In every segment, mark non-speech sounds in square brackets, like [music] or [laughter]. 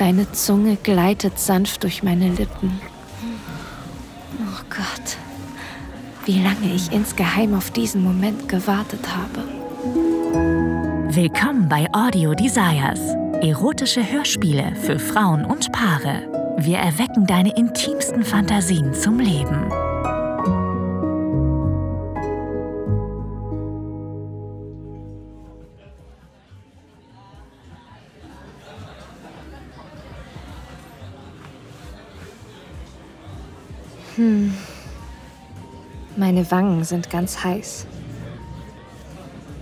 Deine Zunge gleitet sanft durch meine Lippen. Oh Gott, wie lange ich insgeheim auf diesen Moment gewartet habe. Willkommen bei Audio Desires. Erotische Hörspiele für Frauen und Paare. Wir erwecken deine intimsten Fantasien zum Leben. Meine Wangen sind ganz heiß.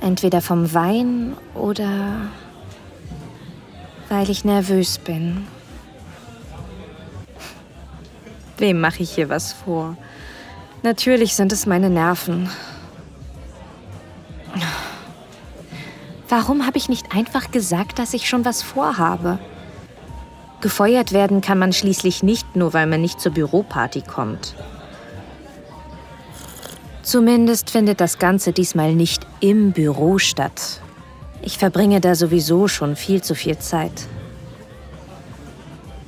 Entweder vom Wein oder weil ich nervös bin. Wem mache ich hier was vor? Natürlich sind es meine Nerven. Warum habe ich nicht einfach gesagt, dass ich schon was vorhabe? Gefeuert werden kann man schließlich nicht, nur weil man nicht zur Büroparty kommt. Zumindest findet das Ganze diesmal nicht im Büro statt. Ich verbringe da sowieso schon viel zu viel Zeit.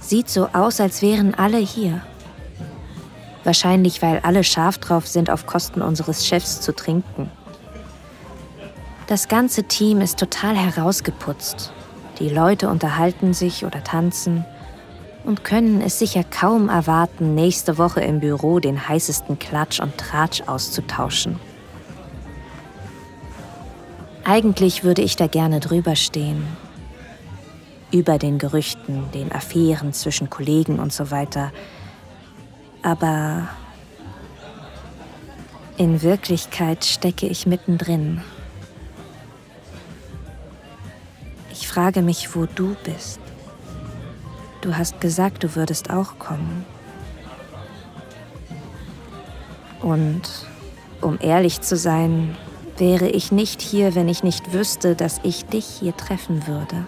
Sieht so aus, als wären alle hier. Wahrscheinlich, weil alle scharf drauf sind, auf Kosten unseres Chefs zu trinken. Das ganze Team ist total herausgeputzt. Die Leute unterhalten sich oder tanzen und können es sicher kaum erwarten, nächste Woche im Büro den heißesten Klatsch und Tratsch auszutauschen. Eigentlich würde ich da gerne drüber stehen. Über den Gerüchten, den Affären zwischen Kollegen und so weiter. Aber in Wirklichkeit stecke ich mittendrin. Ich frage mich, wo du bist. Du hast gesagt, du würdest auch kommen. Und um ehrlich zu sein, wäre ich nicht hier, wenn ich nicht wüsste, dass ich dich hier treffen würde.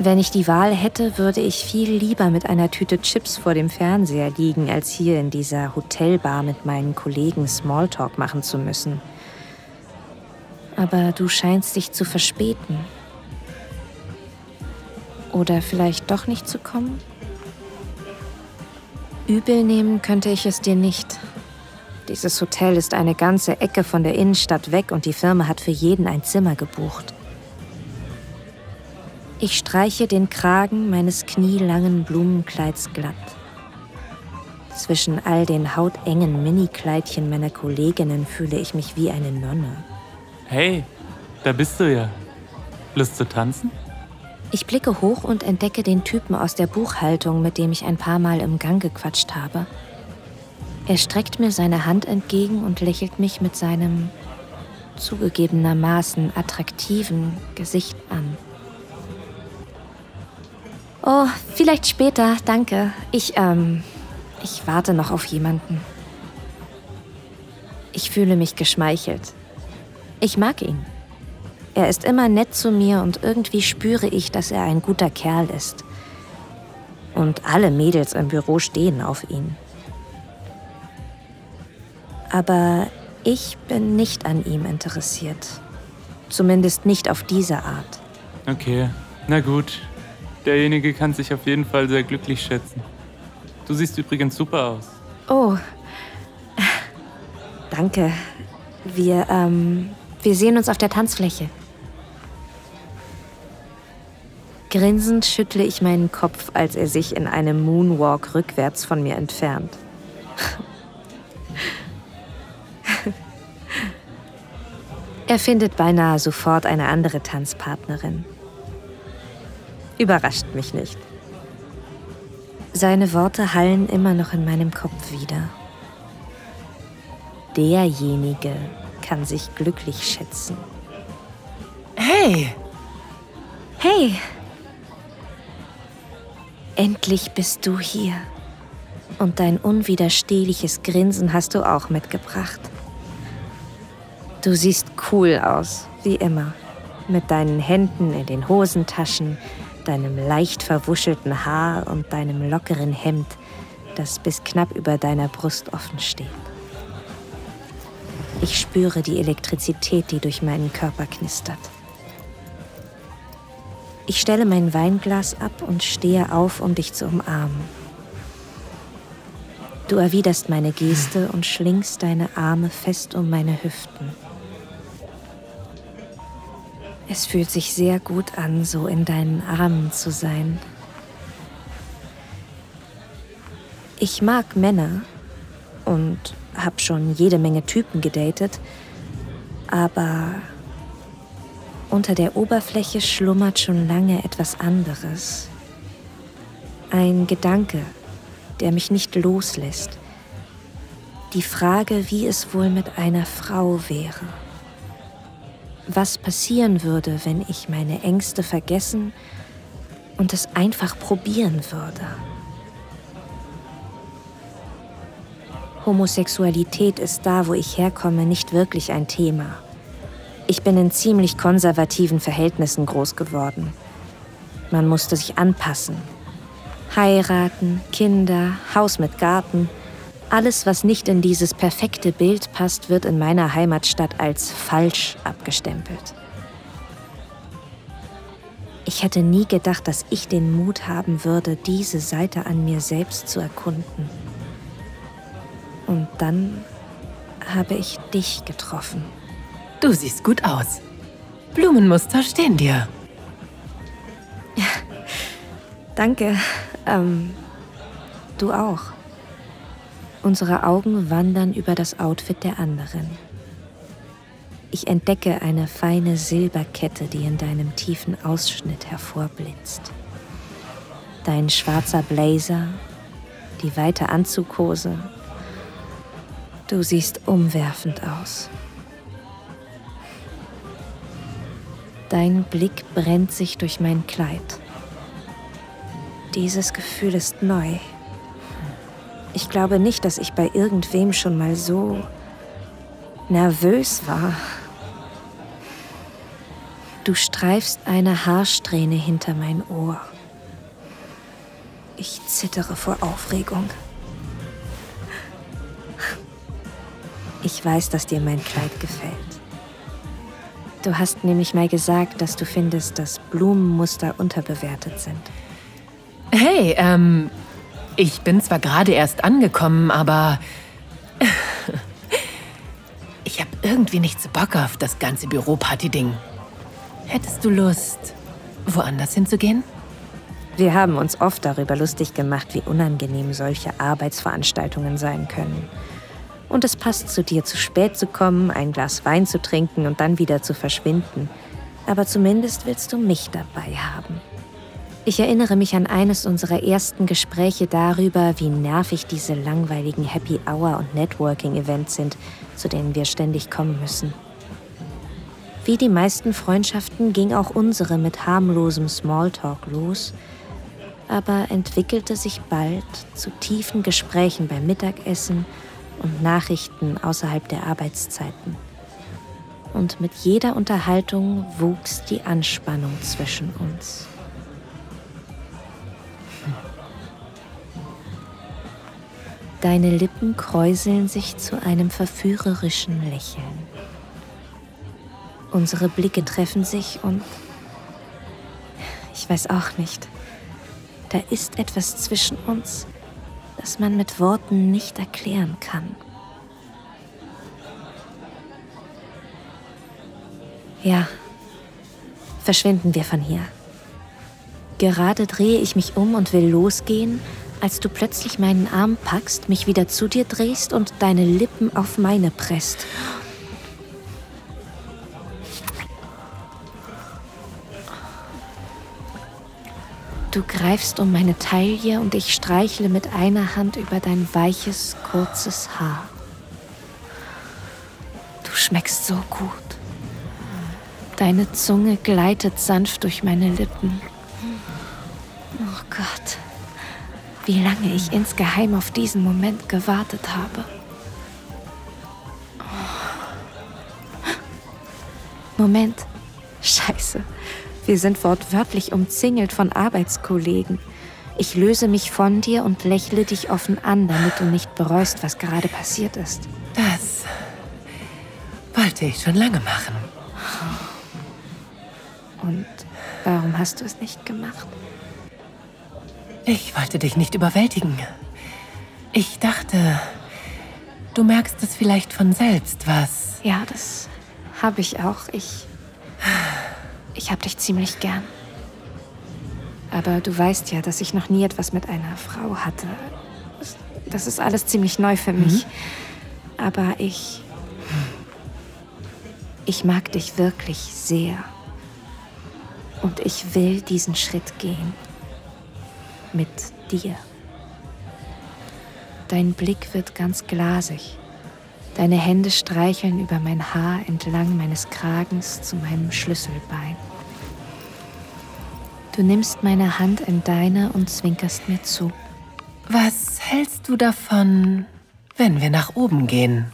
Wenn ich die Wahl hätte, würde ich viel lieber mit einer Tüte Chips vor dem Fernseher liegen, als hier in dieser Hotelbar mit meinen Kollegen Smalltalk machen zu müssen. Aber du scheinst dich zu verspäten. Oder vielleicht doch nicht zu kommen? Übel nehmen könnte ich es dir nicht. Dieses Hotel ist eine ganze Ecke von der Innenstadt weg und die Firma hat für jeden ein Zimmer gebucht. Ich streiche den Kragen meines knielangen Blumenkleids glatt. Zwischen all den hautengen Minikleidchen meiner Kolleginnen fühle ich mich wie eine Nonne. Hey, da bist du ja. Lust zu tanzen? Ich blicke hoch und entdecke den Typen aus der Buchhaltung, mit dem ich ein paar Mal im Gang gequatscht habe. Er streckt mir seine Hand entgegen und lächelt mich mit seinem zugegebenermaßen attraktiven Gesicht an. Oh, vielleicht später, danke. Ich, ähm, ich warte noch auf jemanden. Ich fühle mich geschmeichelt. Ich mag ihn. Er ist immer nett zu mir und irgendwie spüre ich, dass er ein guter Kerl ist. Und alle Mädels im Büro stehen auf ihn. Aber ich bin nicht an ihm interessiert. Zumindest nicht auf diese Art. Okay, na gut, derjenige kann sich auf jeden Fall sehr glücklich schätzen. Du siehst übrigens super aus. Oh. Danke. Wir, ähm, wir sehen uns auf der Tanzfläche. Grinsend schüttle ich meinen Kopf, als er sich in einem Moonwalk rückwärts von mir entfernt. [laughs] er findet beinahe sofort eine andere Tanzpartnerin überrascht mich nicht. Seine Worte hallen immer noch in meinem Kopf wieder. Derjenige kann sich glücklich schätzen. Hey! Hey! Endlich bist du hier. Und dein unwiderstehliches Grinsen hast du auch mitgebracht. Du siehst cool aus, wie immer. Mit deinen Händen in den Hosentaschen, deinem leicht verwuschelten Haar und deinem lockeren Hemd, das bis knapp über deiner Brust offen steht. Ich spüre die Elektrizität, die durch meinen Körper knistert. Ich stelle mein Weinglas ab und stehe auf, um dich zu umarmen. Du erwiderst meine Geste und schlingst deine Arme fest um meine Hüften. Es fühlt sich sehr gut an, so in deinen Armen zu sein. Ich mag Männer und habe schon jede Menge Typen gedatet, aber unter der Oberfläche schlummert schon lange etwas anderes. Ein Gedanke, der mich nicht loslässt. Die Frage, wie es wohl mit einer Frau wäre. Was passieren würde, wenn ich meine Ängste vergessen und es einfach probieren würde. Homosexualität ist da, wo ich herkomme, nicht wirklich ein Thema. Ich bin in ziemlich konservativen Verhältnissen groß geworden. Man musste sich anpassen. Heiraten, Kinder, Haus mit Garten. Alles, was nicht in dieses perfekte Bild passt, wird in meiner Heimatstadt als falsch abgestempelt. Ich hätte nie gedacht, dass ich den Mut haben würde, diese Seite an mir selbst zu erkunden. Und dann habe ich dich getroffen. Du siehst gut aus. Blumenmuster stehen dir. Ja, [laughs] danke. Ähm, du auch. Unsere Augen wandern über das Outfit der anderen. Ich entdecke eine feine Silberkette, die in deinem tiefen Ausschnitt hervorblitzt. Dein schwarzer Blazer, die weite Anzughose Du siehst umwerfend aus. Dein Blick brennt sich durch mein Kleid. Dieses Gefühl ist neu. Ich glaube nicht, dass ich bei irgendwem schon mal so nervös war. Du streifst eine Haarsträhne hinter mein Ohr. Ich zittere vor Aufregung. Ich weiß, dass dir mein Kleid gefällt. Du hast nämlich mal gesagt, dass du findest, dass Blumenmuster unterbewertet sind. Hey, ähm, ich bin zwar gerade erst angekommen, aber [laughs] ich habe irgendwie nicht so Bock auf das ganze Büroparty-Ding. Hättest du Lust, woanders hinzugehen? Wir haben uns oft darüber lustig gemacht, wie unangenehm solche Arbeitsveranstaltungen sein können. Und es passt zu dir, zu spät zu kommen, ein Glas Wein zu trinken und dann wieder zu verschwinden. Aber zumindest willst du mich dabei haben. Ich erinnere mich an eines unserer ersten Gespräche darüber, wie nervig diese langweiligen Happy Hour und Networking-Events sind, zu denen wir ständig kommen müssen. Wie die meisten Freundschaften ging auch unsere mit harmlosem Smalltalk los, aber entwickelte sich bald zu tiefen Gesprächen beim Mittagessen und Nachrichten außerhalb der Arbeitszeiten. Und mit jeder Unterhaltung wuchs die Anspannung zwischen uns. Deine Lippen kräuseln sich zu einem verführerischen Lächeln. Unsere Blicke treffen sich und ich weiß auch nicht, da ist etwas zwischen uns, das man mit Worten nicht erklären kann. Ja, verschwinden wir von hier. Gerade drehe ich mich um und will losgehen, als du plötzlich meinen Arm packst, mich wieder zu dir drehst und deine Lippen auf meine presst. Du greifst um meine Taille und ich streichle mit einer Hand über dein weiches, kurzes Haar. Du schmeckst so gut. Deine Zunge gleitet sanft durch meine Lippen. Oh Gott, wie lange ich insgeheim auf diesen Moment gewartet habe. Moment, scheiße. Wir sind wortwörtlich umzingelt von Arbeitskollegen. Ich löse mich von dir und lächle dich offen an, damit du nicht bereust, was gerade passiert ist. Das wollte ich schon lange machen. Und Warum hast du es nicht gemacht? Ich wollte dich nicht überwältigen. Ich dachte, du merkst es vielleicht von selbst, was. Ja, das habe ich auch. Ich. Ich habe dich ziemlich gern. Aber du weißt ja, dass ich noch nie etwas mit einer Frau hatte. Das ist alles ziemlich neu für mich. Mhm. Aber ich. Ich mag dich wirklich sehr. Und ich will diesen Schritt gehen. Mit dir. Dein Blick wird ganz glasig. Deine Hände streicheln über mein Haar entlang meines Kragens zu meinem Schlüsselbein. Du nimmst meine Hand in deine und zwinkerst mir zu. Was hältst du davon, wenn wir nach oben gehen?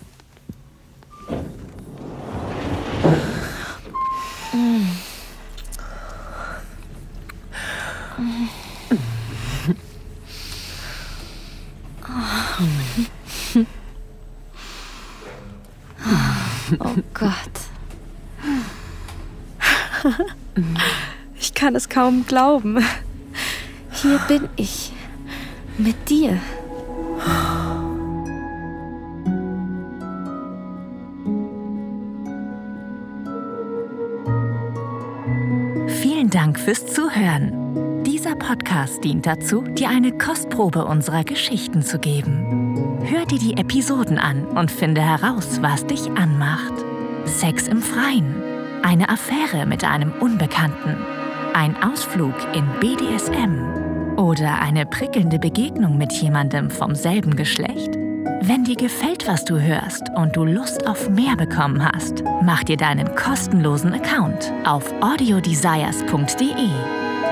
Oh Gott. [laughs] Ich kann es kaum glauben. Hier bin ich. Mit dir. Vielen Dank fürs Zuhören. Dieser Podcast dient dazu, dir eine Kostprobe unserer Geschichten zu geben. Hör dir die Episoden an und finde heraus, was dich anmacht. Sex im Freien, eine Affäre mit einem Unbekannten, ein Ausflug in BDSM oder eine prickelnde Begegnung mit jemandem vom selben Geschlecht? Wenn dir gefällt, was du hörst und du Lust auf mehr bekommen hast, mach dir deinen kostenlosen Account auf audiodesires.de.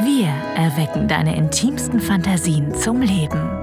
Wir erwecken deine intimsten Fantasien zum Leben.